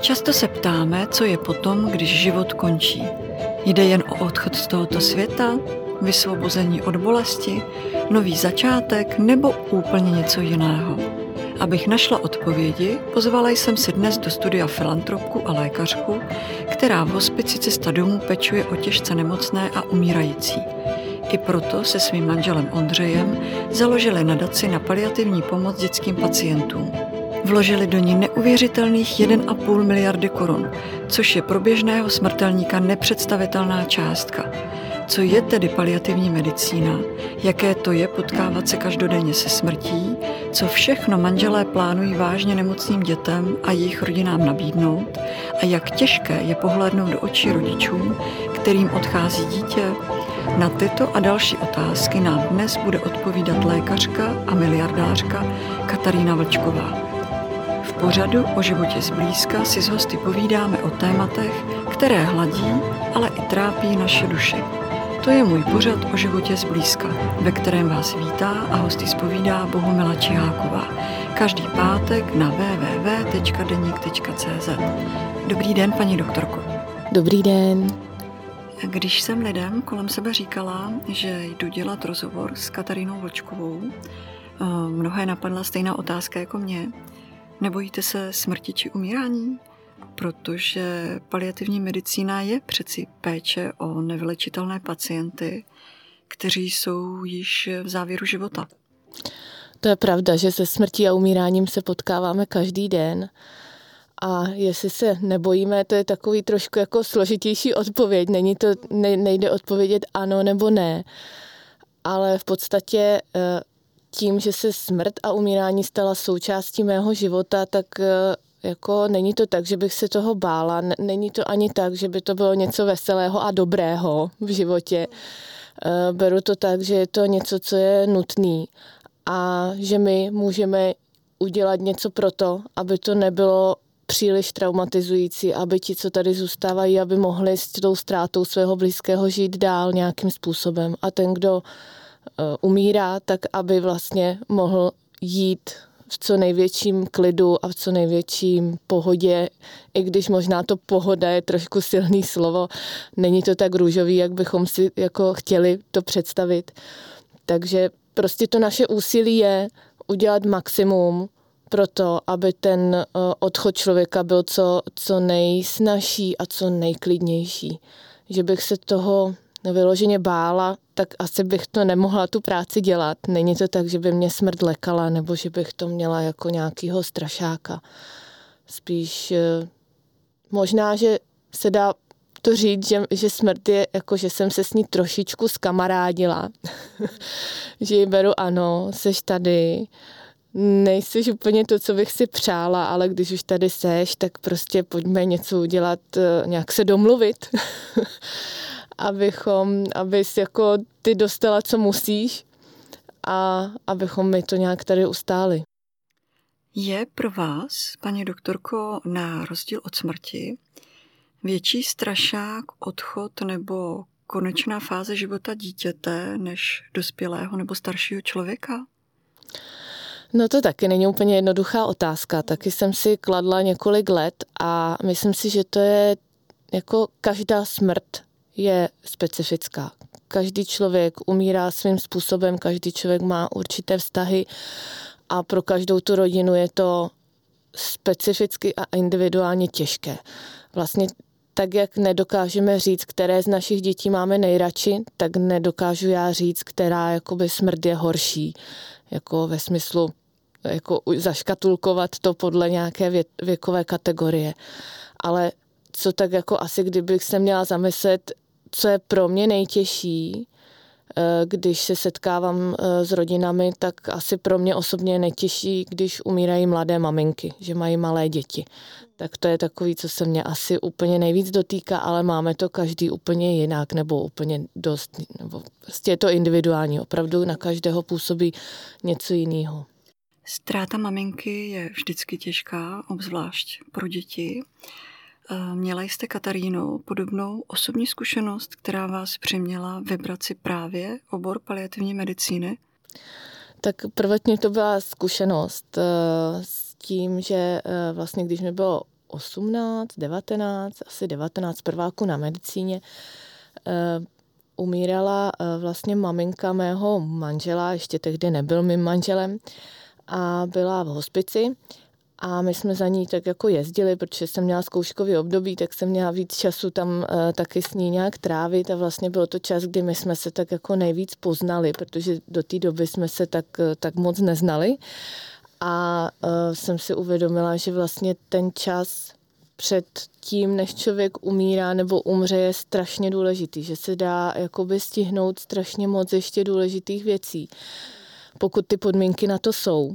Často se ptáme, co je potom, když život končí. Jde jen o odchod z tohoto světa, vysvobození od bolesti, nový začátek nebo úplně něco jiného. Abych našla odpovědi, pozvala jsem si dnes do studia filantropku a lékařku, která v hospici Cesta domů pečuje o těžce nemocné a umírající. I proto se svým manželem Ondřejem založili nadaci na paliativní pomoc dětským pacientům. Vložili do ní neuvěřitelných 1,5 miliardy korun, což je pro běžného smrtelníka nepředstavitelná částka. Co je tedy paliativní medicína? Jaké to je potkávat se každodenně se smrtí? Co všechno manželé plánují vážně nemocným dětem a jejich rodinám nabídnout? A jak těžké je pohlédnout do očí rodičům, kterým odchází dítě? Na tyto a další otázky nám dnes bude odpovídat lékařka a miliardářka Katarína Vlčková. Pořadu o životě zblízka si s hosty povídáme o tématech, které hladí, ale i trápí naše duši. To je můj pořad o životě zblízka, ve kterém vás vítá a hosty zpovídá Bohumila Čiháková. Každý pátek na www.denik.cz Dobrý den, paní doktorko. Dobrý den. Když jsem lidem kolem sebe říkala, že jdu dělat rozhovor s Katarínou Vlčkovou, eh, mnohé napadla stejná otázka jako mě. Nebojíte se smrti či umírání? protože paliativní medicína je přeci péče o nevylečitelné pacienty, kteří jsou již v závěru života. To je pravda, že se smrtí a umíráním se potkáváme každý den. A jestli se nebojíme, to je takový trošku jako složitější odpověď. Není to, ne, nejde odpovědět ano nebo ne. Ale v podstatě eh, tím, že se smrt a umírání stala součástí mého života, tak eh, jako není to tak, že bych se toho bála, není to ani tak, že by to bylo něco veselého a dobrého v životě. Eh, beru to tak, že je to něco, co je nutný a že my můžeme udělat něco pro to, aby to nebylo příliš traumatizující, aby ti, co tady zůstávají, aby mohli s tou ztrátou svého blízkého žít dál nějakým způsobem. A ten, kdo eh, umírá, tak aby vlastně mohl jít v co největším klidu a v co největším pohodě, i když možná to pohoda je trošku silný slovo, není to tak růžový, jak bychom si jako chtěli to představit. Takže prostě to naše úsilí je udělat maximum pro to, aby ten eh, odchod člověka byl co, co nejsnažší a co nejklidnější. Že bych se toho vyloženě bála, tak asi bych to nemohla tu práci dělat. Není to tak, že by mě smrt lekala, nebo že bych to měla jako nějakýho strašáka. Spíš eh, možná, že se dá to říct, že, že smrt je jako, že jsem se s ní trošičku skamarádila. že ji beru, ano, seš tady, nejsi úplně to, co bych si přála, ale když už tady seš, tak prostě pojďme něco udělat, eh, nějak se domluvit. abychom, abys jako ty dostala, co musíš a abychom my to nějak tady ustáli. Je pro vás, paní doktorko, na rozdíl od smrti, větší strašák, odchod nebo konečná fáze života dítěte než dospělého nebo staršího člověka? No to taky není úplně jednoduchá otázka. Taky jsem si kladla několik let a myslím si, že to je jako každá smrt je specifická. Každý člověk umírá svým způsobem, každý člověk má určité vztahy a pro každou tu rodinu je to specificky a individuálně těžké. Vlastně tak, jak nedokážeme říct, které z našich dětí máme nejradši, tak nedokážu já říct, která jakoby smrt je horší. Jako ve smyslu jako zaškatulkovat to podle nějaké vě, věkové kategorie. Ale co tak jako asi kdybych se měla zamyslet, co je pro mě nejtěžší, eh, když se setkávám eh, s rodinami, tak asi pro mě osobně je nejtěžší, když umírají mladé maminky, že mají malé děti. Tak to je takový, co se mě asi úplně nejvíc dotýká, ale máme to každý úplně jinak nebo úplně dost, nebo prostě je to individuální, opravdu na každého působí něco jiného. Ztráta maminky je vždycky těžká, obzvlášť pro děti. Měla jste, Kataríno, podobnou osobní zkušenost, která vás přiměla vybrat si právě obor paliativní medicíny? Tak prvotně to byla zkušenost eh, s tím, že eh, vlastně když mi bylo 18, 19, asi 19 prváku na medicíně, eh, umírala vlastně maminka mého manžela, ještě tehdy nebyl mým manželem, a byla v hospici. A my jsme za ní tak jako jezdili, protože jsem měla zkouškový období, tak jsem měla víc času tam uh, taky s ní nějak trávit a vlastně bylo to čas, kdy my jsme se tak jako nejvíc poznali, protože do té doby jsme se tak, tak moc neznali. A uh, jsem si uvědomila, že vlastně ten čas před tím, než člověk umírá nebo umře, je strašně důležitý, že se dá jakoby stihnout strašně moc ještě důležitých věcí, pokud ty podmínky na to jsou.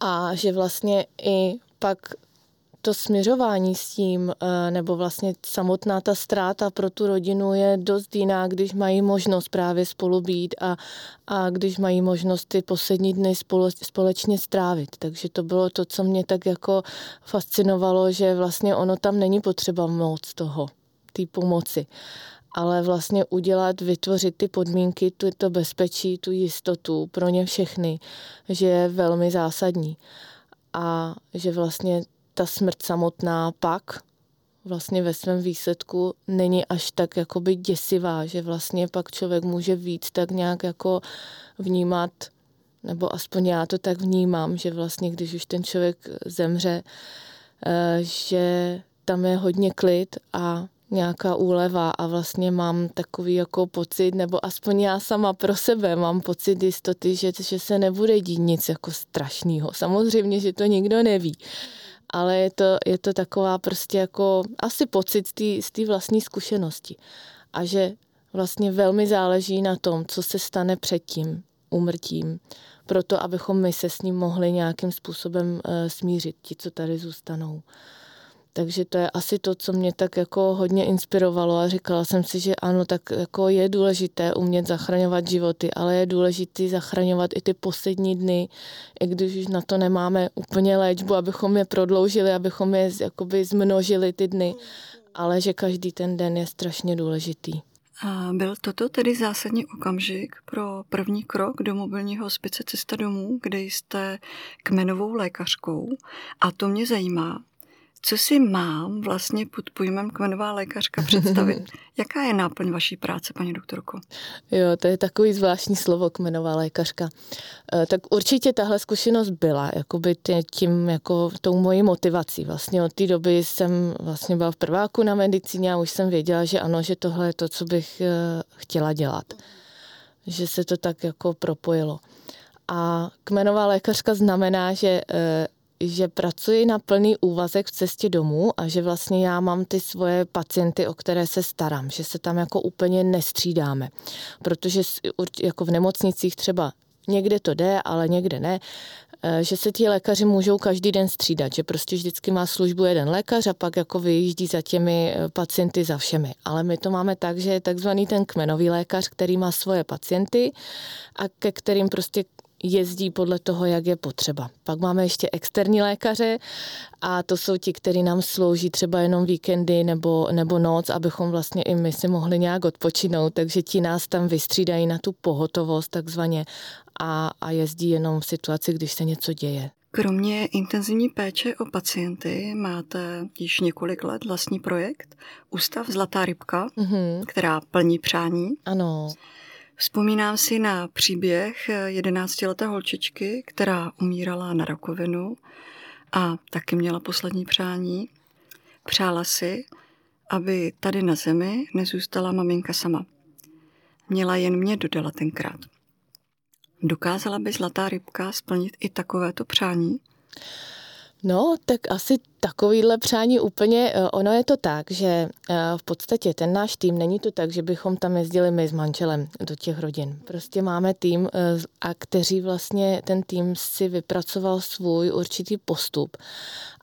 A že vlastně i pak to směřování s tím, eh, nebo vlastně samotná ta ztráta pro tu rodinu je dost jiná, když mají možnost právě spolu být a, a když mají možnost ty poslední dny společně strávit. Takže to bylo to, co mě tak jako fascinovalo, že vlastně ono tam není potřeba moc toho, té pomoci ale vlastně udělat, vytvořit ty podmínky, tu, to bezpečí, tu jistotu pro ně všechny, že je velmi zásadní. A že vlastně ta smrt samotná pak vlastně ve svém výsledku není až tak jakoby děsivá, že vlastně pak člověk může víc tak nějak jako vnímat, nebo aspoň já to tak vnímám, že vlastně když už ten člověk zemře, eh, že tam je hodně klid a nějaká úleva a vlastně mám takový jako pocit, nebo aspoň já sama pro sebe mám pocit jistoty, že, že se nebude dít nic jako strašného. Samozřejmě, že to nikdo neví ale je to, je to taková prostě jako asi pocit z té vlastní zkušenosti. A že vlastně velmi záleží na tom, co se stane před tím umrtím, proto abychom my se s ním mohli nějakým způsobem eh, smířit, ti, co tady zůstanou. Takže to je asi to, co mě tak jako hodně inspirovalo a říkala jsem si, že ano, tak jako je důležité umět zachraňovat životy, ale je důležité zachraňovat i ty poslední dny, i když už na to nemáme úplně léčbu, abychom je prodloužili, abychom je jakoby zmnožili ty dny, ale že každý ten den je strašně důležitý. A byl toto tedy zásadní okamžik pro první krok do mobilního hospice Cesta domů, kde jste kmenovou lékařkou. A to mě zajímá, co si mám vlastně pod pojmem kmenová lékařka představit? Jaká je náplň vaší práce, paní doktorko? Jo, to je takový zvláštní slovo, kmenová lékařka. E, tak určitě tahle zkušenost byla, jakoby tím, jako tou mojí motivací. Vlastně od té doby jsem vlastně byla v prváku na medicíně a už jsem věděla, že ano, že tohle je to, co bych e, chtěla dělat. Že se to tak jako propojilo. A kmenová lékařka znamená, že e, že pracuji na plný úvazek v cestě domů a že vlastně já mám ty svoje pacienty, o které se starám, že se tam jako úplně nestřídáme. Protože jako v nemocnicích třeba někde to jde, ale někde ne, eh, že se ti lékaři můžou každý den střídat, že prostě vždycky má službu jeden lékař a pak jako vyjíždí za těmi eh, pacienty za všemi. Ale my to máme tak, že je takzvaný ten kmenový lékař, který má svoje pacienty a ke kterým prostě jezdí podle toho, jak je potřeba. Pak máme ještě externí lékaře a to jsou ti, kteří nám slouží třeba jenom víkendy nebo, nebo noc, abychom vlastně i my si mohli nějak odpočinout, takže ti nás tam vystřídají na tu pohotovost takzvaně a, a jezdí jenom v situaci, když se něco děje. Kromě intenzivní péče o pacienty máte již několik let vlastní projekt Ústav Zlatá rybka, mm-hmm. která plní přání. Ano. Vzpomínám si na příběh jedenáctileté holčičky, která umírala na rakovinu a taky měla poslední přání. Přála si, aby tady na zemi nezůstala maminka sama. Měla jen mě, dodala tenkrát. Dokázala by zlatá rybka splnit i takovéto přání? No, tak asi takovýhle přání úplně, eh, ono je to tak, že eh, v podstatě ten náš tým není to tak, že bychom tam jezdili my s manželem do těch rodin. Prostě máme tým, eh, a kteří vlastně ten tým si vypracoval svůj určitý postup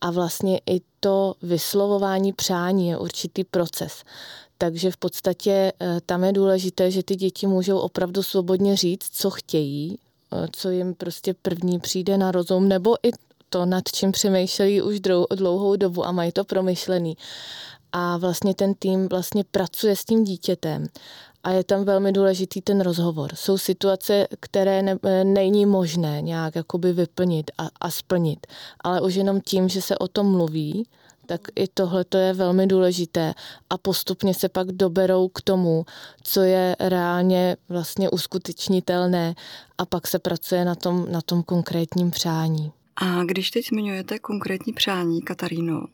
a vlastně i to vyslovování přání je určitý proces. Takže v podstatě tam je důležité, že ty děti můžou opravdu svobodně říct, co chtějí, co jim prostě první přijde na rozum, nebo i to, nad čím přemýšlejí už dlouhou dobu a mají to promyšlený. A vlastně ten tým vlastně pracuje s tím dítětem a je tam velmi důležitý ten rozhovor. Jsou situace, které ne, není možné nějak jakoby vyplnit a, a splnit, ale už jenom tím, že se o tom mluví, tak i tohle to je velmi důležité a postupně se pak doberou k tomu, co je reálně vlastně uskutečnitelné a pak se pracuje na tom, na tom konkrétním přání. A když teď zmiňujete konkrétní přání, Kataríno,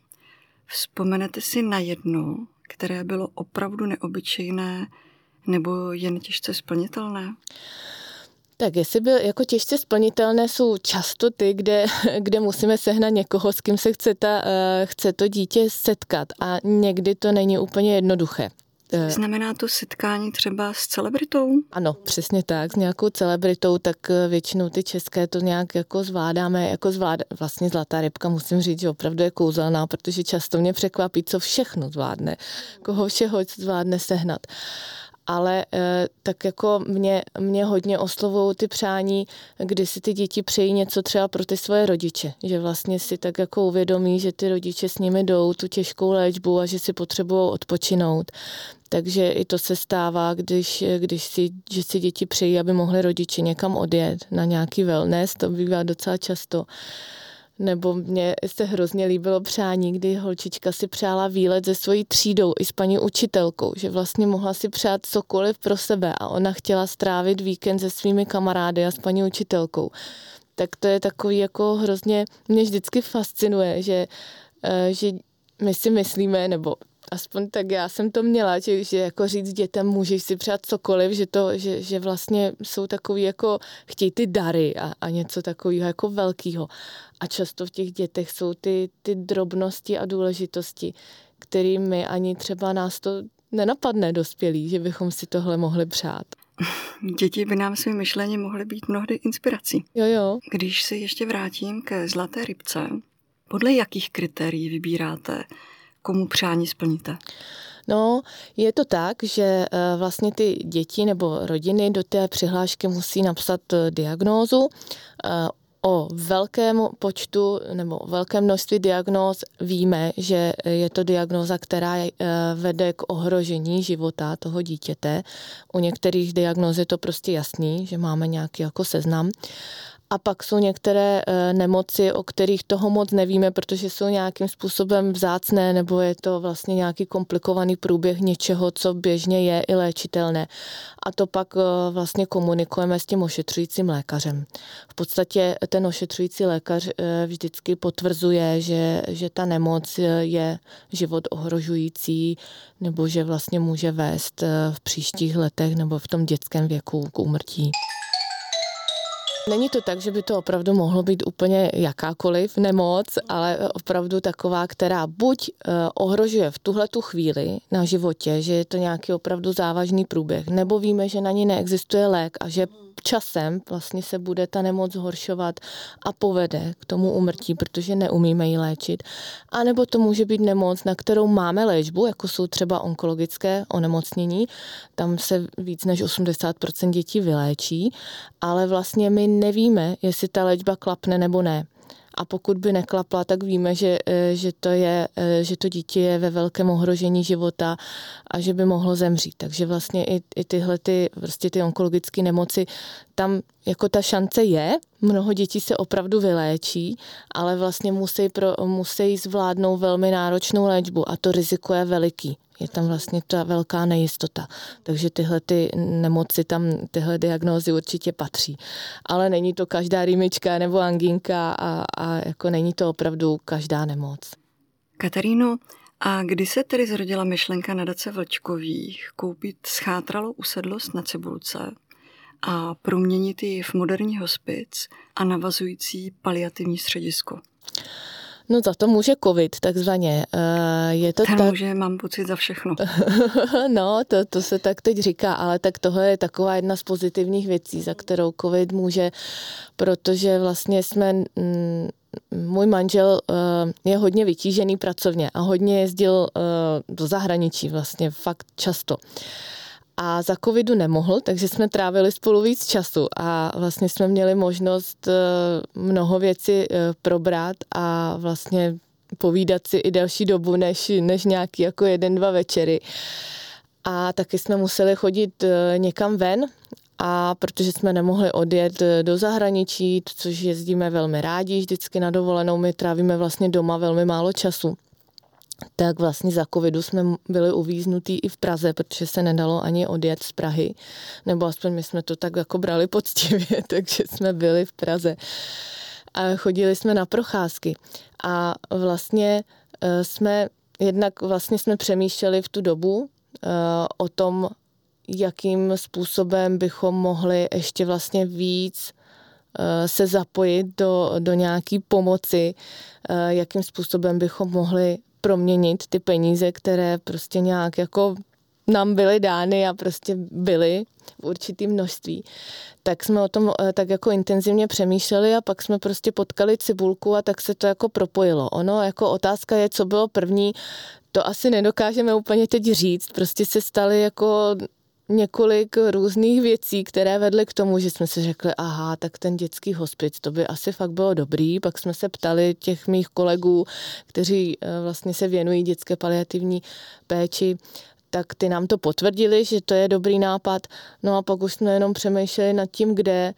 vzpomenete si na jedno, které bylo opravdu neobyčejné nebo jen těžce splnitelné? Tak jestli byl jako těžce splnitelné, jsou často ty, kde, kde musíme sehnat někoho, s kým se chce, ta, eh, chce to dítě setkat a někdy to není úplně jednoduché. Eh, Znamená to setkání třeba s celebritou? Ano, přesně tak, s nějakou celebritou, tak eh, většinou ty české to nějak jako zvládáme, jako zvládá, vlastně Zlatá rybka musím říct, že opravdu je kouzelná, protože často mě překvapí, co všechno zvládne, koho všeho zvládne sehnat ale e, tak jako mě, mě hodně oslovují ty přání, kdy si ty děti přejí něco třeba pro ty svoje rodiče, že vlastně si tak jako uvědomí, že ty rodiče s nimi jdou tu těžkou léčbu a že si potřebují odpočinout. Takže i to se stává, když, když si, že si děti přejí, aby mohli rodiče někam odjet na nějaký wellness, to bývá docela často. Nebo mně se hrozně líbilo přání, kdy holčička si přála výlet se svojí třídou i s paní učitelkou, že vlastně mohla si přát cokoliv pro sebe a ona chtěla strávit víkend se svými kamarády a s paní učitelkou. Tak to je takový jako hrozně, mě vždycky fascinuje, že, eh, že my si myslíme, nebo aspoň tak já jsem to měla, že, že jako říct dětem můžeš si přát cokoliv, že, to, že, že vlastně jsou takový jako, chtějí ty dary a, a něco takového jako velkého. A často v těch dětech jsou ty, ty drobnosti a důležitosti, kterými ani třeba nás to nenapadne dospělí, že bychom si tohle mohli přát. Děti by nám svým myšlením mohly být mnohdy inspirací. Jo, jo. Když se ještě vrátím ke zlaté rybce, podle jakých kritérií vybíráte komu přání splníte? No, je to tak, že eh, vlastně ty děti nebo rodiny do té přihlášky musí napsat eh, diagnózu. Eh, o velkém počtu nebo velkém množství diagnóz víme, že je to diagnóza, která vede k ohrožení života toho dítěte. U některých diagnóz je to prostě jasný, že máme nějaký jako seznam. A pak jsou některé eh, nemoci, o kterých toho moc nevíme, protože jsou nějakým způsobem vzácné nebo je to vlastně nějaký komplikovaný průběh něčeho, co běžně je i léčitelné. A to pak eh, vlastně komunikujeme s tím ošetřujícím lékařem. V podstatě ten ošetřující lékař eh, vždycky potvrzuje, že, že ta nemoc je život ohrožující nebo že vlastně může vést v příštích letech nebo v tom dětském věku k úmrtí. Není to tak, že by to opravdu mohlo být úplně jakákoliv nemoc, ale opravdu taková, která buď eh, ohrožuje v tuhle tu chvíli na životě, že je to nějaký opravdu závažný průběh, nebo víme, že na ní neexistuje lék a že časem vlastně se bude ta nemoc zhoršovat a povede k tomu umrtí, protože neumíme ji léčit. A nebo to může být nemoc, na kterou máme léčbu, jako jsou třeba onkologické onemocnění. Tam se víc než 80% dětí vyléčí, ale vlastně my nevíme, jestli ta léčba klapne nebo ne a pokud by neklapla, tak víme, že, eh, že, to je, eh, že to dítě je ve velkém ohrožení života a že by mohlo zemřít. Takže vlastně i, i tyhle ty, prostě ty onkologické nemoci, tam jako ta šance je, mnoho dětí se opravdu vyléčí, ale vlastně musí, pro, musí zvládnout velmi náročnou léčbu a to riziko je veliký je tam vlastně ta velká nejistota. Takže tyhle ty nemoci tam, tyhle diagnózy určitě patří. Ale není to každá rýmička nebo angínka a, a jako není to opravdu každá nemoc. Kataríno, a kdy se tedy zrodila myšlenka nadace Vlčkových koupit schátralou usedlost na Cibulce a proměnit ji v moderní hospic a navazující paliativní středisko? No za to může covid, takzvaně. Eh, je to tak... může, mám pocit za všechno. no, to, to se tak teď říká, ale tak tohle je taková jedna z pozitivních věcí, za kterou covid může, protože vlastně jsme... Mm, můj manžel uh, je hodně vytížený pracovně a hodně jezdil uh, do zahraničí vlastně fakt často. A za covidu nemohl, takže jsme trávili spolu víc času a vlastně jsme měli možnost eh, mnoho věcí eh, probrat a vlastně povídat si i delší dobu než, než nějaký jako jeden, dva večery. a taky jsme museli chodit eh, někam ven, a protože jsme nemohli odjet do zahraničí, což jezdíme velmi rádi, vždycky na dovolenou, my trávíme vlastně doma velmi málo času tak vlastně za covidu jsme byli uvíznutí i v Praze, protože se nedalo ani odjet z Prahy, nebo aspoň my jsme to tak jako brali poctivě, takže jsme byli v Praze. A chodili jsme na procházky a vlastně eh, jsme, jednak vlastně jsme přemýšleli v tu dobu eh, o tom, jakým způsobem bychom mohli ještě vlastně víc eh, se zapojit do, do nějaké pomoci, jakým způsobem bychom mohli proměnit ty peníze, které prostě nějak jako nám byly dány a prostě byly v určitým množství, tak jsme o tom eh, tak jako intenzivně přemýšleli a pak jsme prostě potkali cibulku a tak se to jako propojilo. Ono jako otázka je, co bylo první, to asi nedokážeme úplně teď říct. Prostě se staly jako několik různých věcí, které vedly k tomu, že jsme si řekli, aha, tak ten dětský hospic, to by asi fakt bylo dobrý. Pak jsme se ptali těch mých kolegů, kteří eh, vlastně se věnují dětské paliativní péči, tak ty nám to potvrdili, že to je dobrý nápad. No a pak už jsme jenom přemýšleli nad tím, kde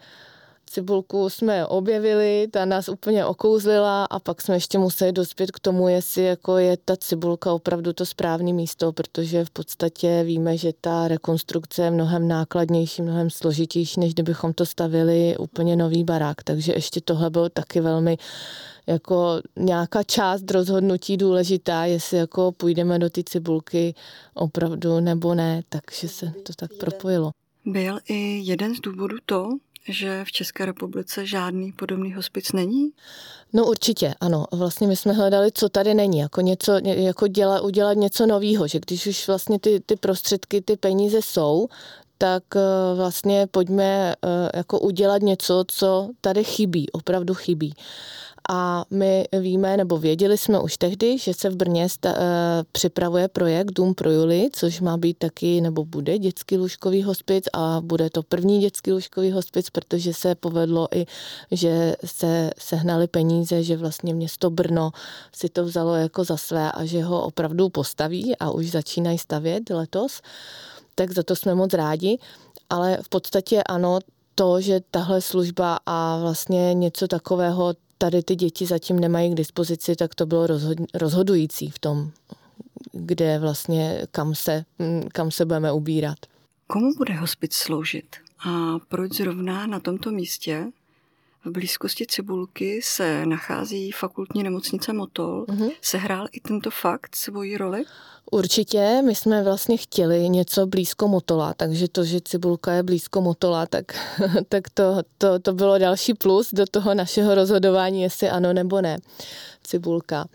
Cibulku jsme objevili, ta nás úplně okouzlila a pak jsme ještě museli dospět k tomu, jestli jako je ta cibulka opravdu to správné místo, protože v podstatě víme, že ta rekonstrukce je mnohem nákladnější, mnohem složitější, než kdybychom to stavili úplně nový barák. Takže ještě tohle bylo taky velmi jako nějaká část rozhodnutí důležitá, jestli jako půjdeme do ty cibulky opravdu nebo ne, takže se to tak propojilo. Byl i jeden z důvodů to, že v České republice žádný podobný hospic není? No určitě, ano. Vlastně my jsme hledali, co tady není, jako něco, jako děla, udělat něco nového, že když už vlastně ty, ty prostředky, ty peníze jsou, tak eh, vlastně pojďme eh, jako udělat něco, co tady chybí, opravdu chybí. A my víme, nebo věděli jsme už tehdy, že se v Brně sta, e, připravuje projekt Dům pro Juli, což má být taky, nebo bude dětský lůžkový hospic a bude to první dětský lůžkový hospic, protože se povedlo i, že se sehnali peníze, že vlastně město Brno si to vzalo jako za své a že ho opravdu postaví a už začínají stavět letos. Tak za to jsme moc rádi ale v podstatě ano, to, že tahle služba a vlastně něco takového tady ty děti zatím nemají k dispozici, tak to bylo rozhodující v tom, kde vlastně, kam se, kam se budeme ubírat. Komu bude hospic sloužit? A proč zrovna na tomto místě v blízkosti Cibulky se nachází fakultní nemocnice Motol. Mm-hmm. Sehrál i tento fakt svoji roli? Určitě, my jsme vlastně chtěli něco blízko Motola, takže to, že Cibulka je blízko Motola, tak, tak to, to, to bylo další plus do toho našeho rozhodování, jestli ano nebo ne. Cibulka.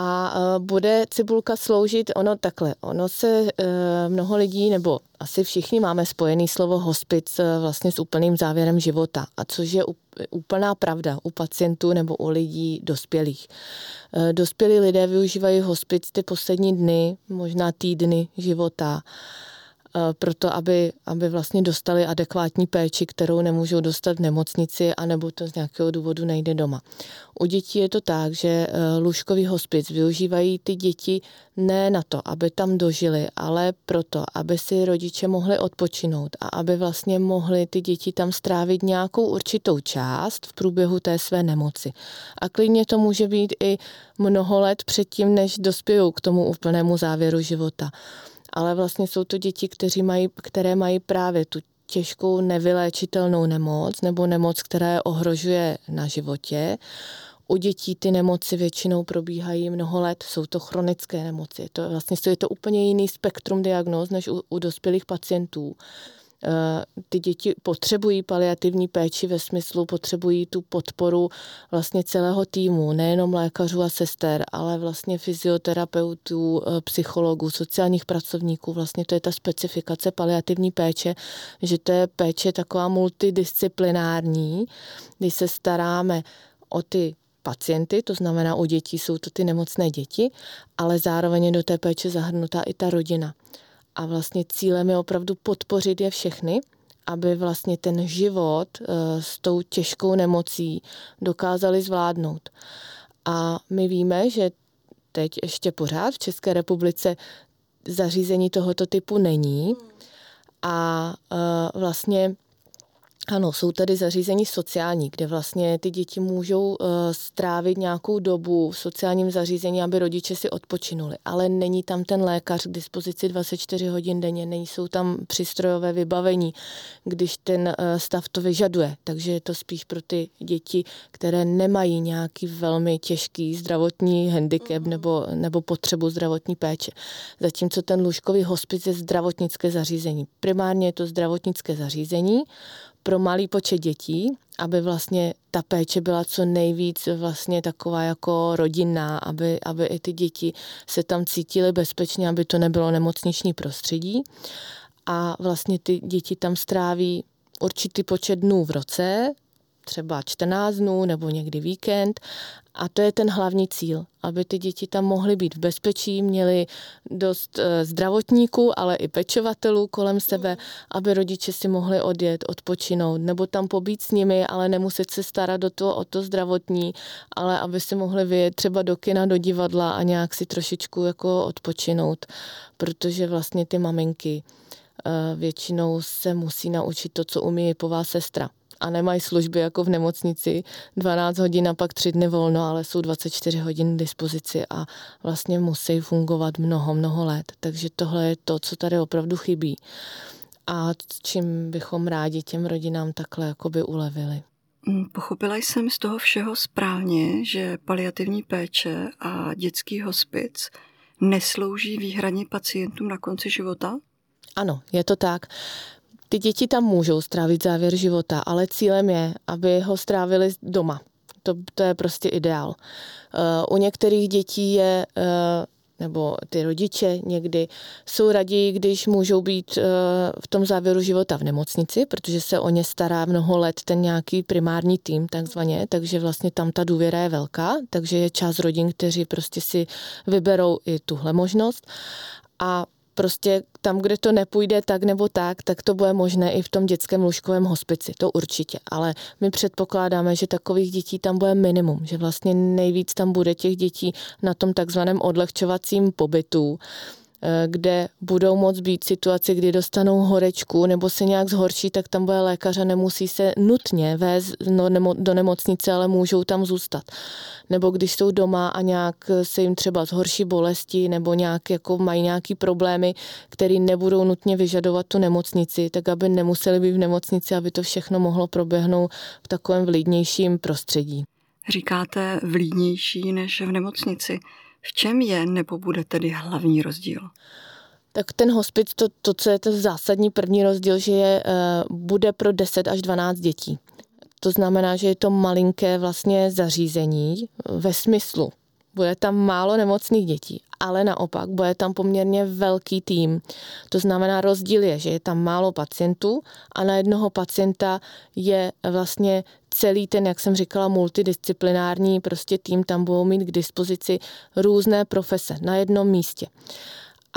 A e, bude cibulka sloužit, ono takhle, ono se e, mnoho lidí, nebo asi všichni máme spojený slovo hospic e, vlastně s úplným závěrem života, a což je úplná pravda u pacientů nebo u lidí dospělých. Dospělí lidé využívají hospic ty poslední dny, možná týdny života proto, aby, aby vlastně dostali adekvátní péči, kterou nemůžou dostat v nemocnici, anebo to z nějakého důvodu nejde doma. U dětí je to tak, že eh, lůžkový hospic využívají ty děti ne na to, aby tam dožili, ale proto, aby si rodiče mohli odpočinout a aby vlastně mohli ty děti tam strávit nějakou určitou část v průběhu té své nemoci. A klidně to může být i mnoho let předtím, než dospějou k tomu úplnému závěru života ale vlastně jsou to děti, kteří mají, které mají právě tu těžkou nevyléčitelnou nemoc nebo nemoc, která je ohrožuje na životě. U dětí ty nemoci většinou probíhají mnoho let, jsou to chronické nemoci. To vlastně je to úplně jiný spektrum diagnóz než u, u dospělých pacientů. Eh, ty děti potřebují paliativní péči ve smyslu, potřebují tu podporu vlastně celého týmu, nejenom lékařů a sester, ale vlastně fyzioterapeutů, eh, psychologů, sociálních pracovníků. Vlastně to je ta specifikace paliativní péče, že to je péče taková multidisciplinární, kdy se staráme o ty pacienty, to znamená u dětí jsou to ty nemocné děti, ale zároveň je do té péče zahrnutá i ta rodina a vlastně cílem je opravdu podpořit je všechny, aby vlastně ten život eh, s tou těžkou nemocí dokázali zvládnout. A my víme, že teď ještě pořád v České republice zařízení tohoto typu není. A uh, vlastně ano, jsou tady zařízení sociální, kde vlastně ty děti můžou uh, strávit nějakou dobu v sociálním zařízení, aby rodiče si odpočinuli. Ale není tam ten lékař k dispozici 24 hodin denně, nejsou tam přístrojové vybavení, když ten uh, stav to vyžaduje. Takže je to spíš pro ty děti, které nemají nějaký velmi těžký zdravotní handicap mm. nebo, nebo potřebu zdravotní péče. Zatímco ten lůžkový hospic je zdravotnické zařízení. Primárně je to zdravotnické zařízení, pro malý počet dětí, aby vlastně ta péče byla co nejvíc vlastně taková jako rodinná, aby, aby i ty děti se tam cítily bezpečně, aby to nebylo nemocniční prostředí. A vlastně ty děti tam stráví určitý počet dnů v roce, třeba 14 dnů nebo někdy víkend. A to je ten hlavní cíl, aby ty děti tam mohly být v bezpečí, měly dost eh, zdravotníků, ale i pečovatelů kolem sebe, aby rodiče si mohli odjet, odpočinout, nebo tam pobít s nimi, ale nemuset se starat do toho, o to zdravotní, ale aby si mohli vyjet třeba do kina, do divadla a nějak si trošičku jako odpočinout, protože vlastně ty maminky eh, většinou se musí naučit to, co umí pová sestra a nemají služby jako v nemocnici 12 hodin a pak 3 dny volno, ale jsou 24 hodin k dispozici a vlastně musí fungovat mnoho, mnoho let. Takže tohle je to, co tady opravdu chybí a čím bychom rádi těm rodinám takhle jakoby ulevili. Mm, pochopila jsem z toho všeho správně, že paliativní péče a dětský hospic neslouží výhradně pacientům na konci života? Ano, je to tak. Ty děti tam můžou strávit závěr života, ale cílem je, aby ho strávili doma. To, to je prostě ideál. Uh, u některých dětí je, uh, nebo ty rodiče někdy jsou raději, když můžou být uh, v tom závěru života v nemocnici, protože se o ně stará mnoho let ten nějaký primární tým takzvaně, takže vlastně tam ta důvěra je velká, takže je část rodin, kteří prostě si vyberou i tuhle možnost. A prostě tam, kde to nepůjde tak nebo tak, tak to bude možné i v tom dětském lůžkovém hospici, to určitě. Ale my předpokládáme, že takových dětí tam bude minimum, že vlastně nejvíc tam bude těch dětí na tom takzvaném odlehčovacím pobytu, kde budou moct být situace, kdy dostanou horečku nebo se nějak zhorší, tak tam bude lékař a nemusí se nutně vést do nemocnice, ale můžou tam zůstat. Nebo když jsou doma a nějak se jim třeba zhorší bolesti nebo nějak jako mají nějaký problémy, které nebudou nutně vyžadovat tu nemocnici, tak aby nemuseli být v nemocnici, aby to všechno mohlo proběhnout v takovém vlídnějším prostředí. Říkáte vlídnější než v nemocnici. V čem je nebo bude tedy hlavní rozdíl? Tak ten hospic, to, to co je ten zásadní první rozdíl, že je, uh, bude pro 10 až 12 dětí. To znamená, že je to malinké vlastně zařízení ve smyslu. Bude tam málo nemocných dětí, ale naopak bude tam poměrně velký tým. To znamená, rozdíl je, že je tam málo pacientů a na jednoho pacienta je vlastně celý ten, jak jsem říkala, multidisciplinární prostě tým, tam budou mít k dispozici různé profese na jednom místě.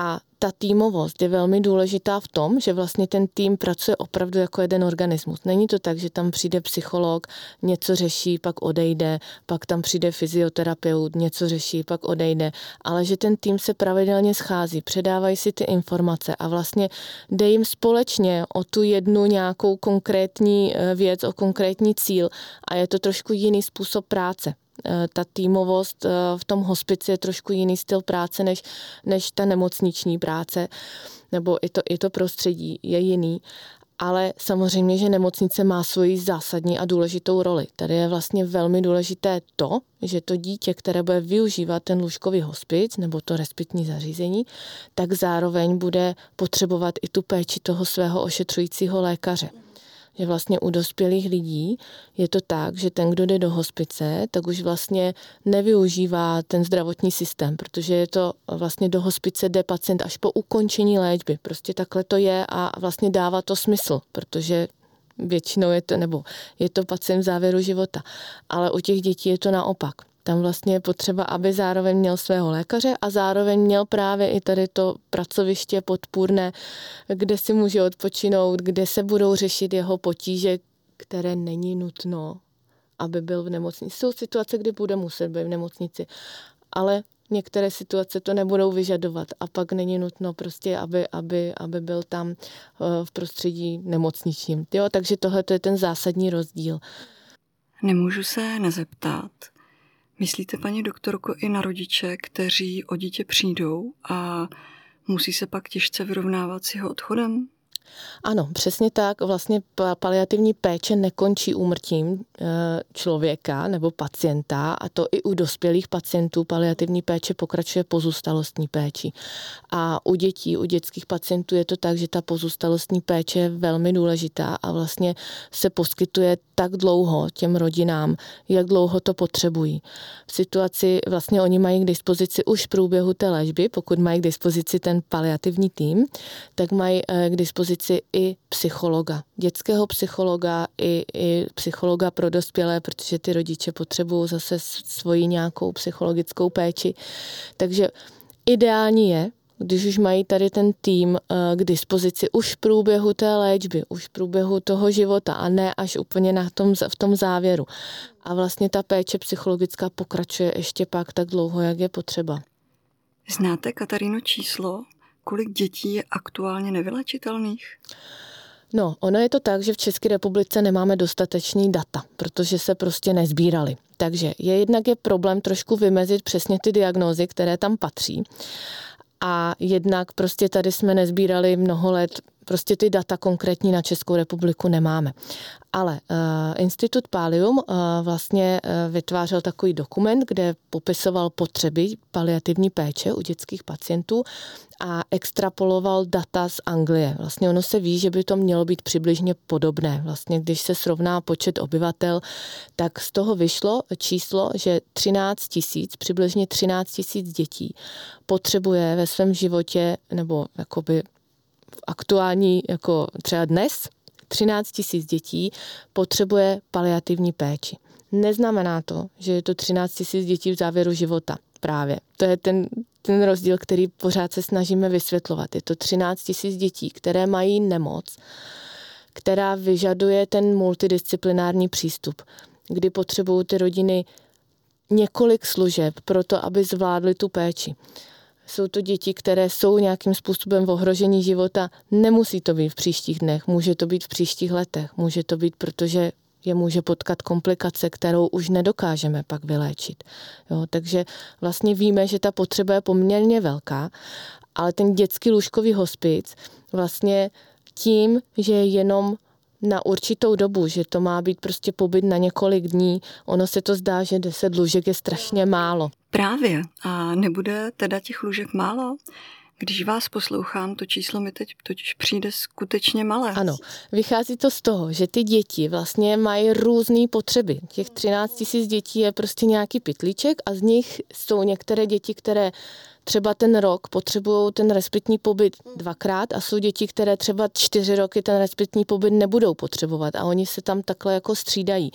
A ta týmovost je velmi důležitá v tom, že vlastně ten tým pracuje opravdu jako jeden organismus. Není to tak, že tam přijde psycholog, něco řeší, pak odejde, pak tam přijde fyzioterapeut, něco řeší, pak odejde, ale že ten tým se pravidelně schází, předávají si ty informace a vlastně jde jim společně o tu jednu nějakou konkrétní eh, věc, o konkrétní cíl a je to trošku jiný způsob práce. Eh, ta týmovost eh, v tom hospici je trošku jiný styl práce než, než ta nemocniční práce, nebo i to, i to prostředí je jiný. Ale samozřejmě, že nemocnice má svoji zásadní a důležitou roli. Tady je vlastně velmi důležité to, že to dítě, které bude využívat ten lůžkový hospic nebo to respitní zařízení, tak zároveň bude potřebovat i tu péči toho svého ošetřujícího lékaře že vlastně u dospělých lidí je to tak, že ten, kdo jde do hospice, tak už vlastně nevyužívá ten zdravotní systém, protože je to vlastně do hospice jde pacient až po ukončení léčby. Prostě takhle to je a vlastně dává to smysl, protože většinou je to, nebo je to pacient v závěru života. Ale u těch dětí je to naopak. Tam vlastně je potřeba, aby zároveň měl svého lékaře a zároveň měl právě i tady to pracoviště podpůrné, kde si může odpočinout, kde se budou řešit jeho potíže, které není nutno, aby byl v nemocnici. Jsou situace, kdy bude muset být v nemocnici, ale některé situace to nebudou vyžadovat a pak není nutno prostě, aby, aby, aby byl tam eh, v prostředí nemocničním. Jo, takže tohle je ten zásadní rozdíl. Nemůžu se nezeptat. Myslíte, paní doktorko, i na rodiče, kteří o dítě přijdou a musí se pak těžce vyrovnávat s jeho odchodem? Ano, přesně tak. Vlastně paliativní péče nekončí úmrtím eh, člověka nebo pacienta a to i u dospělých pacientů paliativní péče pokračuje pozůstalostní péči. A u dětí, u dětských pacientů je to tak, že ta pozůstalostní péče je velmi důležitá a vlastně se poskytuje tak dlouho těm rodinám, jak dlouho to potřebují. V situaci vlastně oni mají k dispozici už v průběhu té léčby, pokud mají k dispozici ten paliativní tým, tak mají eh, k dispozici dispozici i psychologa, dětského psychologa, i, i psychologa pro dospělé, protože ty rodiče potřebují zase svoji nějakou psychologickou péči. Takže ideální je, když už mají tady ten tým eh, k dispozici už v průběhu té léčby, už v průběhu toho života a ne až úplně na tom, v tom závěru. A vlastně ta péče psychologická pokračuje ještě pak tak dlouho, jak je potřeba. Znáte, Kataríno, číslo, kolik dětí je aktuálně nevylečitelných? No, ono je to tak, že v České republice nemáme dostatečný data, protože se prostě nezbírali. Takže je jednak je problém trošku vymezit přesně ty diagnózy, které tam patří. A jednak prostě tady jsme nezbírali mnoho let prostě ty data konkrétní na Českou republiku nemáme. Ale uh, Institut Palium uh, vlastně uh, vytvářel takový dokument, kde popisoval potřeby paliativní péče u dětských pacientů a extrapoloval data z Anglie. Vlastně ono se ví, že by to mělo být přibližně podobné. Vlastně když se srovná počet obyvatel, tak z toho vyšlo číslo, že 13 tisíc, přibližně 13 tisíc dětí potřebuje ve svém životě nebo jakoby aktuální, jako třeba dnes, 13 tisíc dětí potřebuje paliativní péči. Neznamená to, že je to 13 tisíc dětí v závěru života. Právě. To je ten, ten rozdíl, který pořád se snažíme vysvětlovat. Je to 13 tisíc dětí, které mají nemoc, která vyžaduje ten multidisciplinární přístup, kdy potřebují ty rodiny několik služeb pro to, aby zvládly tu péči. Jsou to děti, které jsou nějakým způsobem v ohrožení života. Nemusí to být v příštích dnech, může to být v příštích letech. Může to být, protože je může potkat komplikace, kterou už nedokážeme pak vyléčit. Jo, takže vlastně víme, že ta potřeba je poměrně velká, ale ten dětský lůžkový hospic vlastně tím, že je jenom na určitou dobu, že to má být prostě pobyt na několik dní. Ono se to zdá, že 10 lůžek je strašně málo. Právě. A nebude teda těch lůžek málo? Když vás poslouchám, to číslo mi teď totiž přijde skutečně malé. Ano, vychází to z toho, že ty děti vlastně mají různé potřeby. Těch 13 tisíc dětí je prostě nějaký pytlíček a z nich jsou některé děti, které třeba ten rok potřebují ten respitní pobyt dvakrát a jsou děti, které třeba čtyři roky ten respitní pobyt nebudou potřebovat a oni se tam takhle jako střídají.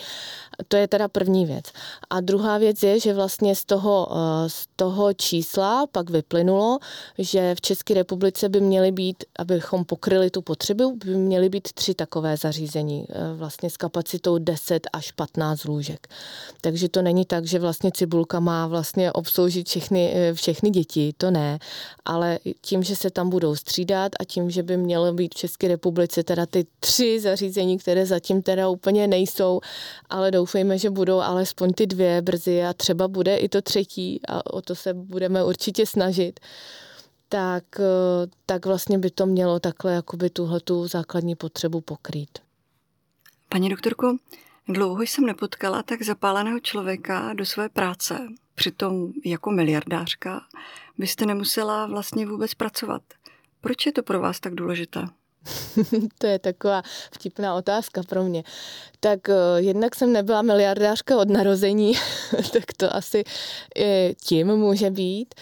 To je teda první věc. A druhá věc je, že vlastně z toho, eh, z toho čísla pak vyplynulo, že v České republice by měly být, abychom pokryli tu potřebu, by měly být tři takové zařízení, eh, vlastně s kapacitou 10 až 15 lůžek. Takže to není tak, že vlastně Cibulka má vlastně obsloužit všechny, eh, všechny děti, to ne, ale tím, že se tam budou střídat a tím, že by mělo být v České republice teda ty tři zařízení, které zatím teda úplně nejsou, ale doufejme, že budou alespoň ty dvě brzy a třeba bude i to třetí a o to se budeme určitě snažit tak, eh, tak vlastně by to mělo takhle jakoby tuhle tu základní potřebu pokrýt. Paní doktorko, dlouho jsem nepotkala tak zapáleného člověka do své práce. Přitom jako miliardářka byste nemusela vlastně vůbec pracovat. Proč je to pro vás tak důležité? to je taková vtipná otázka pro mě. Tak uh, jednak jsem nebyla miliardářka od narození, tak to asi tím může být.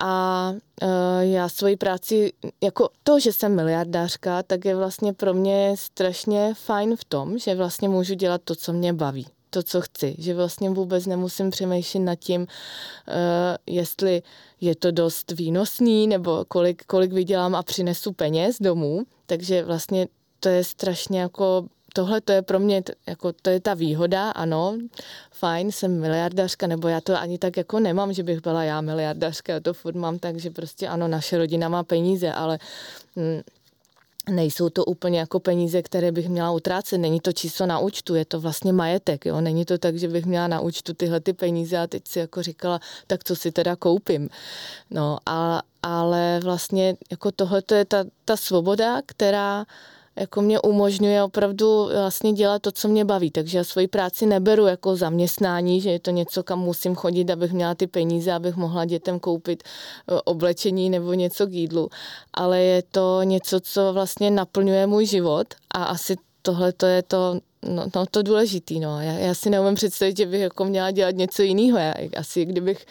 A uh, já svoji práci, jako to, že jsem miliardářka, tak je vlastně pro mě strašně fajn v tom, že vlastně můžu dělat to, co mě baví to, co chci. Že vlastně vůbec nemusím přemýšlet nad tím, uh, jestli je to dost výnosný, nebo kolik, kolik vydělám a přinesu peněz domů. Takže vlastně to je strašně jako tohle to je pro mě, jako to je ta výhoda, ano, fajn, jsem miliardářka, nebo já to ani tak jako nemám, že bych byla já miliardářka, já to furt mám tak, že prostě ano, naše rodina má peníze, ale hm, nejsou to úplně jako peníze, které bych měla utrácet. Není to číslo na účtu, je to vlastně majetek. Jo? Není to tak, že bych měla na účtu tyhle ty peníze a teď si jako říkala, tak co si teda koupím. No, a, ale vlastně jako tohle je ta, ta svoboda, která jako mě umožňuje opravdu vlastně dělat to, co mě baví. Takže já svoji práci neberu jako zaměstnání, že je to něco, kam musím chodit, abych měla ty peníze, abych mohla dětem koupit e, oblečení nebo něco k jídlu. Ale je to něco, co vlastně naplňuje můj život a asi tohle to je to, no, no to důležitý. No. Já, já si neumím představit, že bych jako měla dělat něco jiného. Já, asi kdybych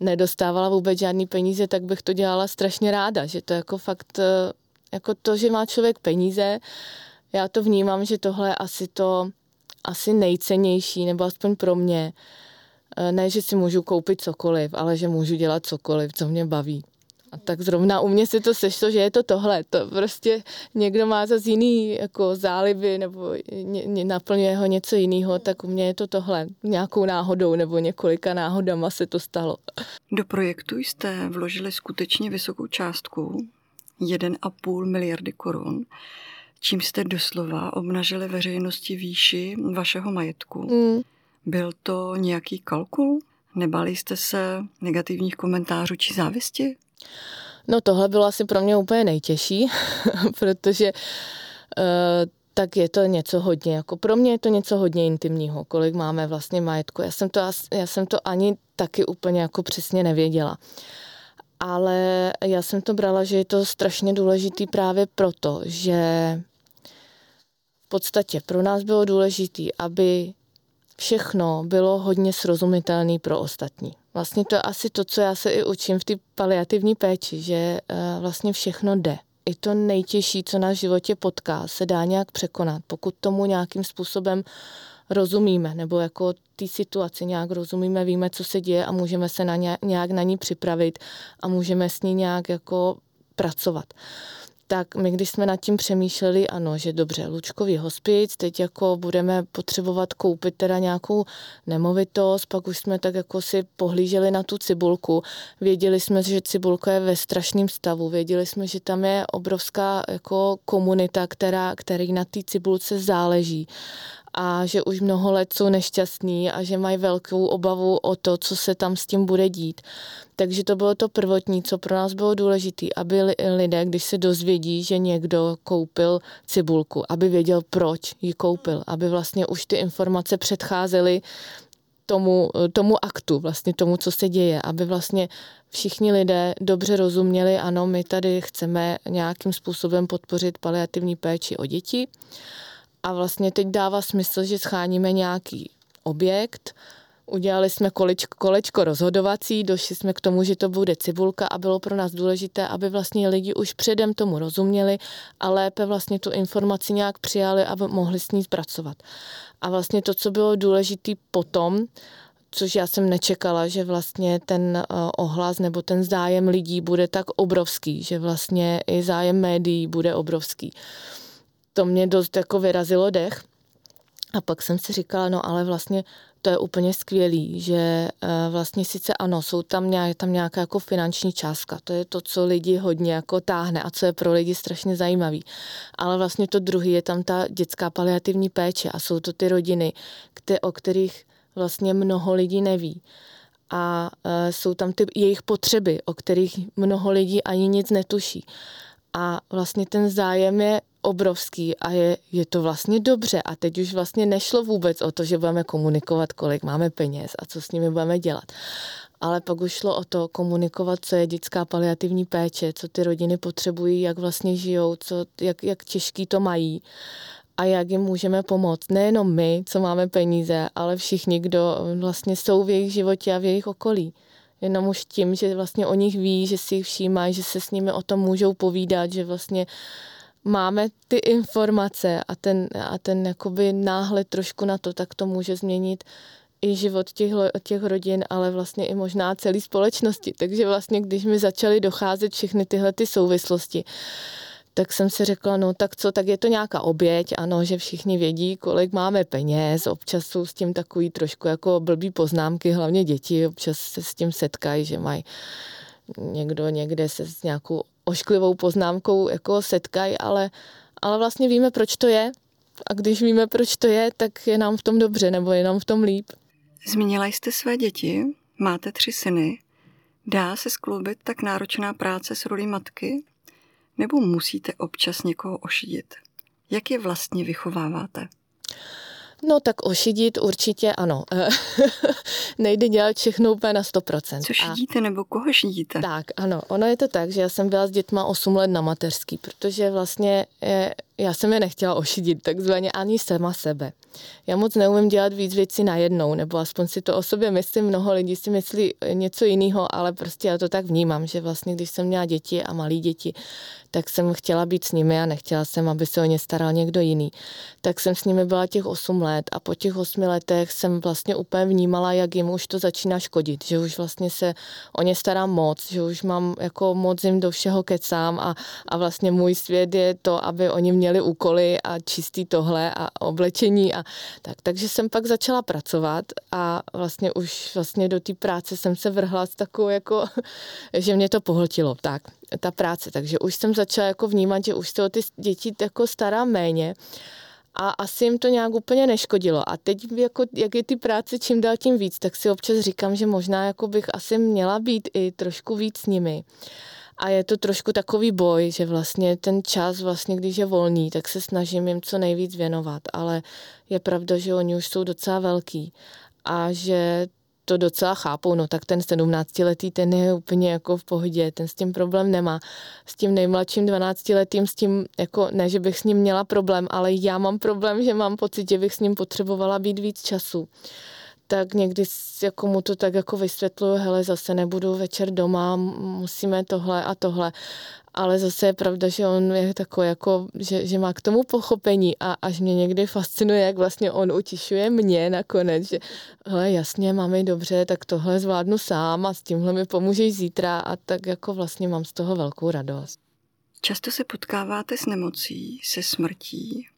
nedostávala vůbec žádný peníze, tak bych to dělala strašně ráda, že to jako fakt e, jako to, že má člověk peníze, já to vnímám, že tohle je asi to asi nejcennější, nebo aspoň pro mě. E, ne, že si můžu koupit cokoliv, ale že můžu dělat cokoliv, co mě baví. A tak zrovna u mě se to sešlo, že je to tohle. To prostě někdo má zase jiný jako zálivy nebo ně, ně, naplňuje ho něco jiného, tak u mě je to tohle. Nějakou náhodou nebo několika náhodama se to stalo. Do projektu jste vložili skutečně vysokou částku, 1,5 miliardy korun, čím jste doslova obnažili veřejnosti výši vašeho majetku. Mm. Byl to nějaký kalkul? Nebali jste se negativních komentářů či závisti? No tohle bylo asi pro mě úplně nejtěžší, protože uh, tak je to něco hodně, jako pro mě je to něco hodně intimního, kolik máme vlastně majetku. Já jsem to, já jsem to ani taky úplně jako přesně nevěděla. Uh, ale já jsem to brala, že je to strašně důležitý právě proto, že v podstatě pro nás bylo důležité, aby všechno bylo hodně srozumitelné pro ostatní. Vlastně to je asi to, co já se i učím v té paliativní péči, že eh, vlastně všechno jde. I to nejtěžší, co na životě potká, se dá nějak překonat, pokud tomu nějakým způsobem rozumíme, nebo jako té situaci nějak rozumíme, víme, co se děje a můžeme se na nějak na ní připravit a můžeme s ní nějak jako pracovat tak my když jsme nad tím přemýšleli, ano, že dobře, Lučkový hospic, teď jako budeme potřebovat koupit teda nějakou nemovitost, pak už jsme tak jako si pohlíželi na tu cibulku. Věděli jsme, že cibulka je ve strašném stavu, věděli jsme, že tam je obrovská jako komunita, která, který na té cibulce záleží a že už mnoho let jsou nešťastní a že mají velkou obavu o to, co se tam s tím bude dít. Takže to bylo to prvotní, co pro nás bylo důležité, aby lidé, když se dozvědí, že někdo koupil cibulku, aby věděl, proč ji koupil, aby vlastně už ty informace předcházely tomu, tomu aktu, vlastně tomu, co se děje, aby vlastně všichni lidé dobře rozuměli, ano, my tady chceme nějakým způsobem podpořit paliativní péči o děti a vlastně teď dává smysl, že scháníme nějaký objekt, Udělali jsme kolečko, kolečko rozhodovací, došli jsme k tomu, že to bude cibulka a bylo pro nás důležité, aby vlastně lidi už předem tomu rozuměli a lépe vlastně tu informaci nějak přijali, aby mohli s ní zpracovat. A vlastně to, co bylo důležité potom, což já jsem nečekala, že vlastně ten eh, ohlas nebo ten zájem lidí bude tak obrovský, že vlastně i zájem médií bude obrovský to mě dost jako vyrazilo dech. A pak jsem si říkala, no ale vlastně to je úplně skvělý, že uh, vlastně sice ano, jsou tam, nějak, tam nějaká jako finanční částka, to je to, co lidi hodně jako táhne a co je pro lidi strašně zajímavý. Ale vlastně to druhý je tam ta dětská paliativní péče a jsou to ty rodiny, které, o kterých vlastně mnoho lidí neví. A uh, jsou tam ty jejich potřeby, o kterých mnoho lidí ani nic netuší. A vlastně ten zájem je obrovský a je, je to vlastně dobře. A teď už vlastně nešlo vůbec o to, že budeme komunikovat, kolik máme peněz a co s nimi budeme dělat. Ale pak už šlo o to komunikovat, co je dětská paliativní péče, co ty rodiny potřebují, jak vlastně žijou, co, jak, jak těžký to mají a jak jim můžeme pomoct. Nejenom my, co máme peníze, ale všichni, kdo vlastně jsou v jejich životě a v jejich okolí. Jenom už tím, že vlastně o nich ví, že si jich všímají, že se s nimi o tom můžou povídat, že vlastně máme ty informace a ten, a ten jakoby náhled trošku na to, tak to může změnit i život těch, těch rodin, ale vlastně i možná celé společnosti. Takže vlastně, když mi začaly docházet všechny tyhle ty souvislosti, tak jsem si řekla, no tak co, tak je to nějaká oběť, ano, že všichni vědí, kolik máme peněz, občas jsou s tím takový trošku jako blbý poznámky, hlavně děti občas se s tím setkají, že mají někdo někde se s nějakou ošklivou poznámkou jako setkají, ale, ale vlastně víme, proč to je a když víme, proč to je, tak je nám v tom dobře nebo je nám v tom líp. Zmínila jste své děti, máte tři syny. Dá se skloubit tak náročná práce s rolí matky? Nebo musíte občas někoho ošidit? Jak je vlastně vychováváte? No tak ošidit určitě ano. Nejde dělat všechno úplně na 100%. Co šidíte a... nebo koho šidíte? Tak, ano. Ono je to tak, že já jsem byla s dětma 8 let na mateřský, protože vlastně je, já jsem je nechtěla ošidit takzvaně ani sama sebe. Já moc neumím dělat víc věcí najednou, nebo aspoň si to o sobě myslím, mnoho lidí si myslí něco jiného, ale prostě já to tak vnímám, že vlastně když jsem měla děti a malí děti, tak jsem chtěla být s nimi a nechtěla jsem, aby se o ně staral někdo jiný. Tak jsem s nimi byla těch 8 let a po těch 8 letech jsem vlastně úplně vnímala, jak jim už to začíná škodit, že už vlastně se o ně starám moc, že už mám jako moc jim do všeho kecám a, a vlastně můj svět je to, aby oni měli úkoly a čistý tohle a oblečení a tak. Takže jsem pak začala pracovat a vlastně už vlastně do té práce jsem se vrhla s takovou jako, že mě to pohltilo, tak, ta práce. Takže už jsem začala jako vnímat, že už se o ty děti jako stará méně a asi jim to nějak úplně neškodilo. A teď, jako, jak je ty práce čím dál tím víc, tak si občas říkám, že možná jako bych asi měla být i trošku víc s nimi. A je to trošku takový boj, že vlastně ten čas, vlastně, když je volný, tak se snažím jim co nejvíc věnovat. Ale je pravda, že oni už jsou docela velký a že to docela chápou, no tak ten 17-letý, ten je úplně jako v pohodě, ten s tím problém nemá. S tím nejmladším 12-letým, s tím, jako ne, že bych s ním měla problém, ale já mám problém, že mám pocit, že bych s ním potřebovala být víc času tak někdy jako mu to tak jako vysvětluju, hele, zase nebudu večer doma, musíme tohle a tohle. Ale zase je pravda, že on je takový jako, že, že má k tomu pochopení a až mě někdy fascinuje, jak vlastně on utišuje mě nakonec, že hele, jasně, máme dobře, tak tohle zvládnu sám a s tímhle mi pomůžeš zítra a tak jako vlastně mám z toho velkou radost. Často se potkáváte s nemocí, se smrtí.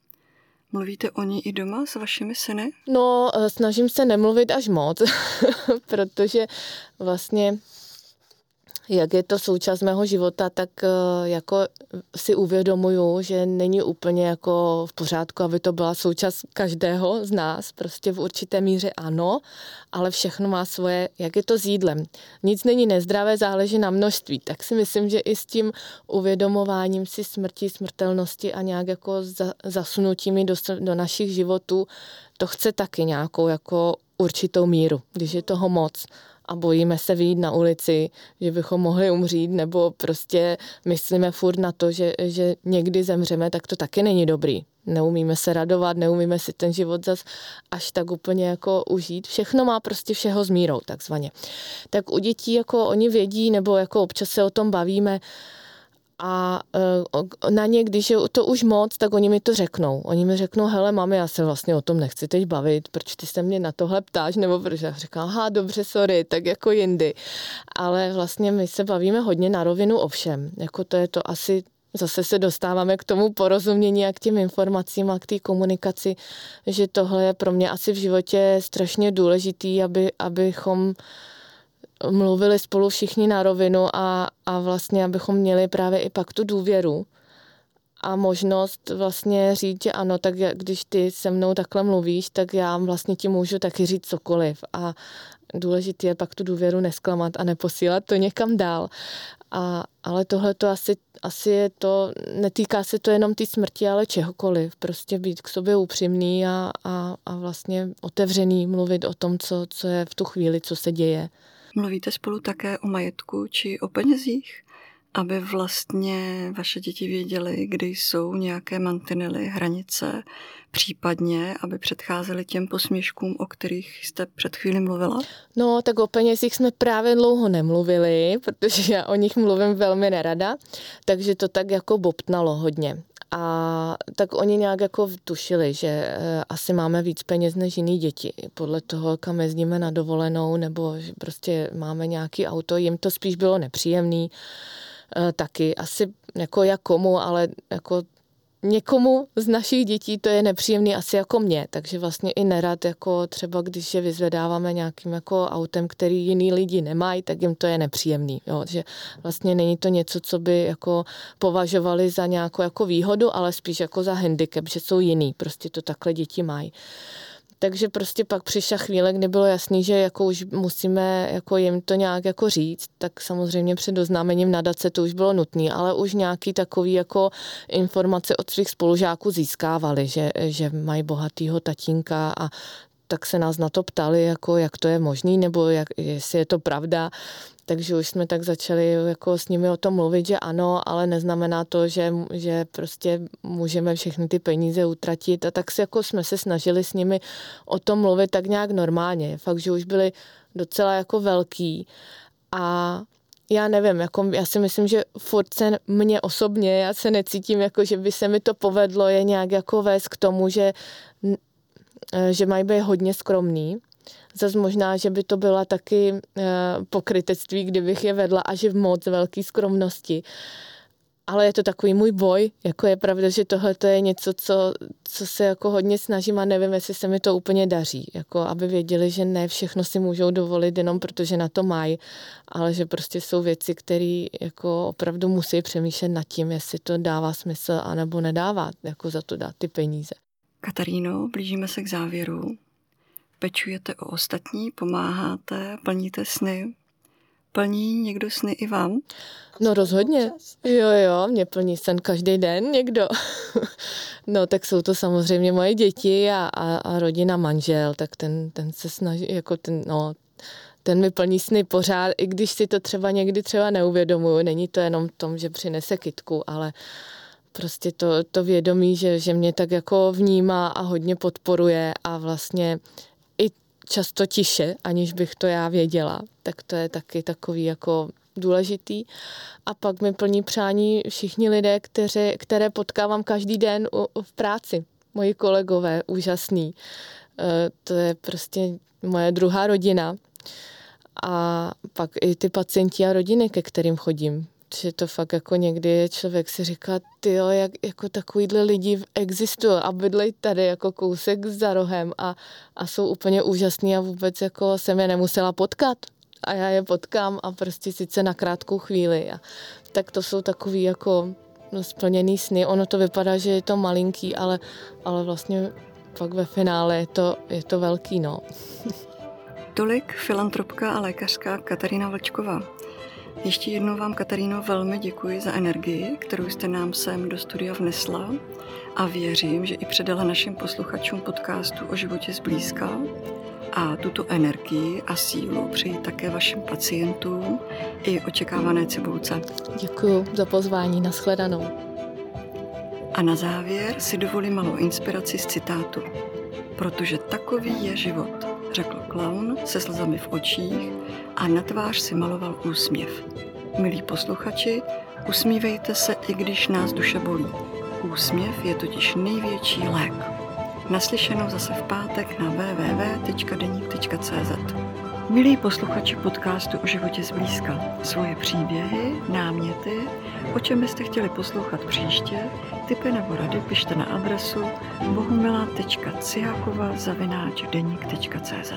Mluvíte o ní i doma s vašimi syny? No, eh, snažím se nemluvit až moc, protože vlastně jak je to součást mého života, tak eh, jako si uvědomuju, že není úplně jako v pořádku, aby to byla součást každého z nás. Prostě v určité míře ano, ale všechno má svoje, jak je to s jídlem. Nic není nezdravé, záleží na množství. Tak si myslím, že i s tím uvědomováním si smrti, smrtelnosti a nějak jako zasunutím do, do našich životů, to chce taky nějakou jako určitou míru, když je toho moc a bojíme se vyjít na ulici, že bychom mohli umřít, nebo prostě myslíme furt na to, že, že někdy zemřeme, tak to taky není dobrý. Neumíme se radovat, neumíme si ten život zas až tak úplně jako užít. Všechno má prostě všeho s mírou, takzvaně. Tak u dětí jako oni vědí, nebo jako občas se o tom bavíme, uh, a uh, na ně, když je to už moc, tak oni mi to řeknou. Oni mi řeknou, hele mami, já se vlastně o tom nechci teď bavit, proč ty se mě na tohle ptáš, nebo proč já říkám, aha, dobře, sorry, tak jako jindy. Ale vlastně my se bavíme hodně na rovinu o všem. Jako to je to asi zase se dostáváme k tomu porozumění a k těm informacím a k té komunikaci, že tohle je pro mě asi v životě strašně důležitý, aby, abychom mluvili spolu všichni na rovinu a, a vlastně, abychom měli právě i pak tu důvěru a možnost vlastně říct, že ano, tak když ty se mnou takhle mluvíš, tak já vlastně ti můžu taky říct cokoliv a důležité je pak tu důvěru nesklamat a neposílat to někam dál. A, ale tohle to asi, asi je to, netýká se to jenom té smrti, ale čehokoliv. Prostě být k sobě upřímný a, a, a vlastně otevřený, mluvit o tom, co, co je v tu chvíli, co se děje. Mluvíte spolu také o majetku či o penězích? Aby vlastně vaše děti věděly, kde jsou nějaké mantinely, hranice, případně, aby předcházely těm posměškům, o kterých jste před chvíli mluvila? No, tak o penězích jsme právě dlouho nemluvili, protože já o nich mluvím velmi nerada, takže to tak jako bobtnalo hodně. A tak oni nějak jako tušili, že eh, asi máme víc peněz než jiný děti. Podle toho, kam jezdíme na dovolenou, nebo že prostě máme nějaký auto, jim to spíš bylo nepříjemný. taky. Asi jako jak komu, ale jako někomu z našich dětí to je nepříjemný asi jako mě, takže vlastně i nerad, jako třeba když je vyzvedáváme nějakým jako autem, který jiný lidi nemají, tak jim to je nepříjemný, jo, že vlastně není to něco, co by jako považovali za nějakou jako výhodu, ale spíš jako za handicap, že jsou jiný, prostě to takhle děti mají. Takže prostě pak přišla chvíle, kdy bylo jasný, že jako už musíme jako jim to nějak jako říct, tak samozřejmě před oznámením nadace to už bylo nutné, ale už nějaký takový jako informace od svých spolužáků získávali, že, že mají bohatýho tatínka a tak se nás na to ptali, jako jak to je možný, nebo jak, jestli je to pravda. Takže už jsme tak začali jako s nimi o tom mluvit, že ano, ale neznamená to, že, že prostě můžeme všechny ty peníze utratit. A tak se jako jsme se snažili s nimi o tom mluvit tak nějak normálně. Fakt, že už byli docela jako velký. A já nevím, jako já si myslím, že furt se mě osobně, já se necítím jako, že by se mi to povedlo je nějak jako vést k tomu, že Eh, že mají být hodně skromný. Zase možná, že by to byla taky eh, pokrytectví, kdybych je vedla a že v moc velké skromnosti. Ale je to takový můj boj, jako je pravda, že tohle je něco, co, co se jako hodně snažím a nevím, jestli se mi to úplně daří, jako aby věděli, že ne všechno si můžou dovolit jenom protože na to mají, ale že prostě jsou věci, které jako opravdu musí přemýšlet nad tím, jestli to dává smysl anebo nedává, jako za to dát ty peníze. Kataríno, blížíme se k závěru. Pečujete o ostatní, pomáháte, plníte sny. Plní někdo sny i vám? No rozhodně. Jo, jo, mě plní sen každý den někdo. no tak jsou to samozřejmě moje děti a, a, a rodina manžel, tak ten, ten se snaží, jako ten, no, ten mi plní sny pořád, i když si to třeba někdy třeba neuvědomuju. Není to jenom v tom, že přinese kitku, ale prostě to, to vědomí, že, že mě tak jako vnímá a hodně podporuje a vlastně často tiše, aniž bych to já věděla, tak to je taky takový jako důležitý. A pak mi plní přání všichni lidé, kteři, které potkávám každý den v práci. Moji kolegové, úžasný. E, to je prostě moje druhá rodina. A pak i ty pacienti a rodiny, ke kterým chodím že to fakt jako někdy člověk si říká, ty jak jako takovýhle lidi existují a bydlej tady jako kousek za rohem a, a jsou úplně úžasný a vůbec jako jsem je nemusela potkat a já je potkám a prostě sice na krátkou chvíli. A, tak to jsou takový jako no, splněný sny. Ono to vypadá, že je to malinký, ale, ale vlastně pak ve finále je to, je to velký, no. Tolik filantropka a lékařka Katarína Vlčková. Ještě jednou vám, Kataríno, velmi děkuji za energii, kterou jste nám sem do studia vnesla a věřím, že i předala našim posluchačům podcastu o životě zblízka a tuto energii a sílu přeji také vašim pacientům i očekávané cibulce. Děkuji za pozvání, nashledanou. A na závěr si dovolím malou inspiraci z citátu. Protože takový je život řekl klaun se slzami v očích a na tvář si maloval úsměv. Milí posluchači, usmívejte se, i když nás duše bolí. Úsměv je totiž největší lék. Naslyšenou zase v pátek na www.deník.cz Milí posluchači podcastu o životě zblízka, svoje příběhy, náměty, o čem byste chtěli poslouchat příště, typy nebo rady pište na adresu bohumila.ciakova.cz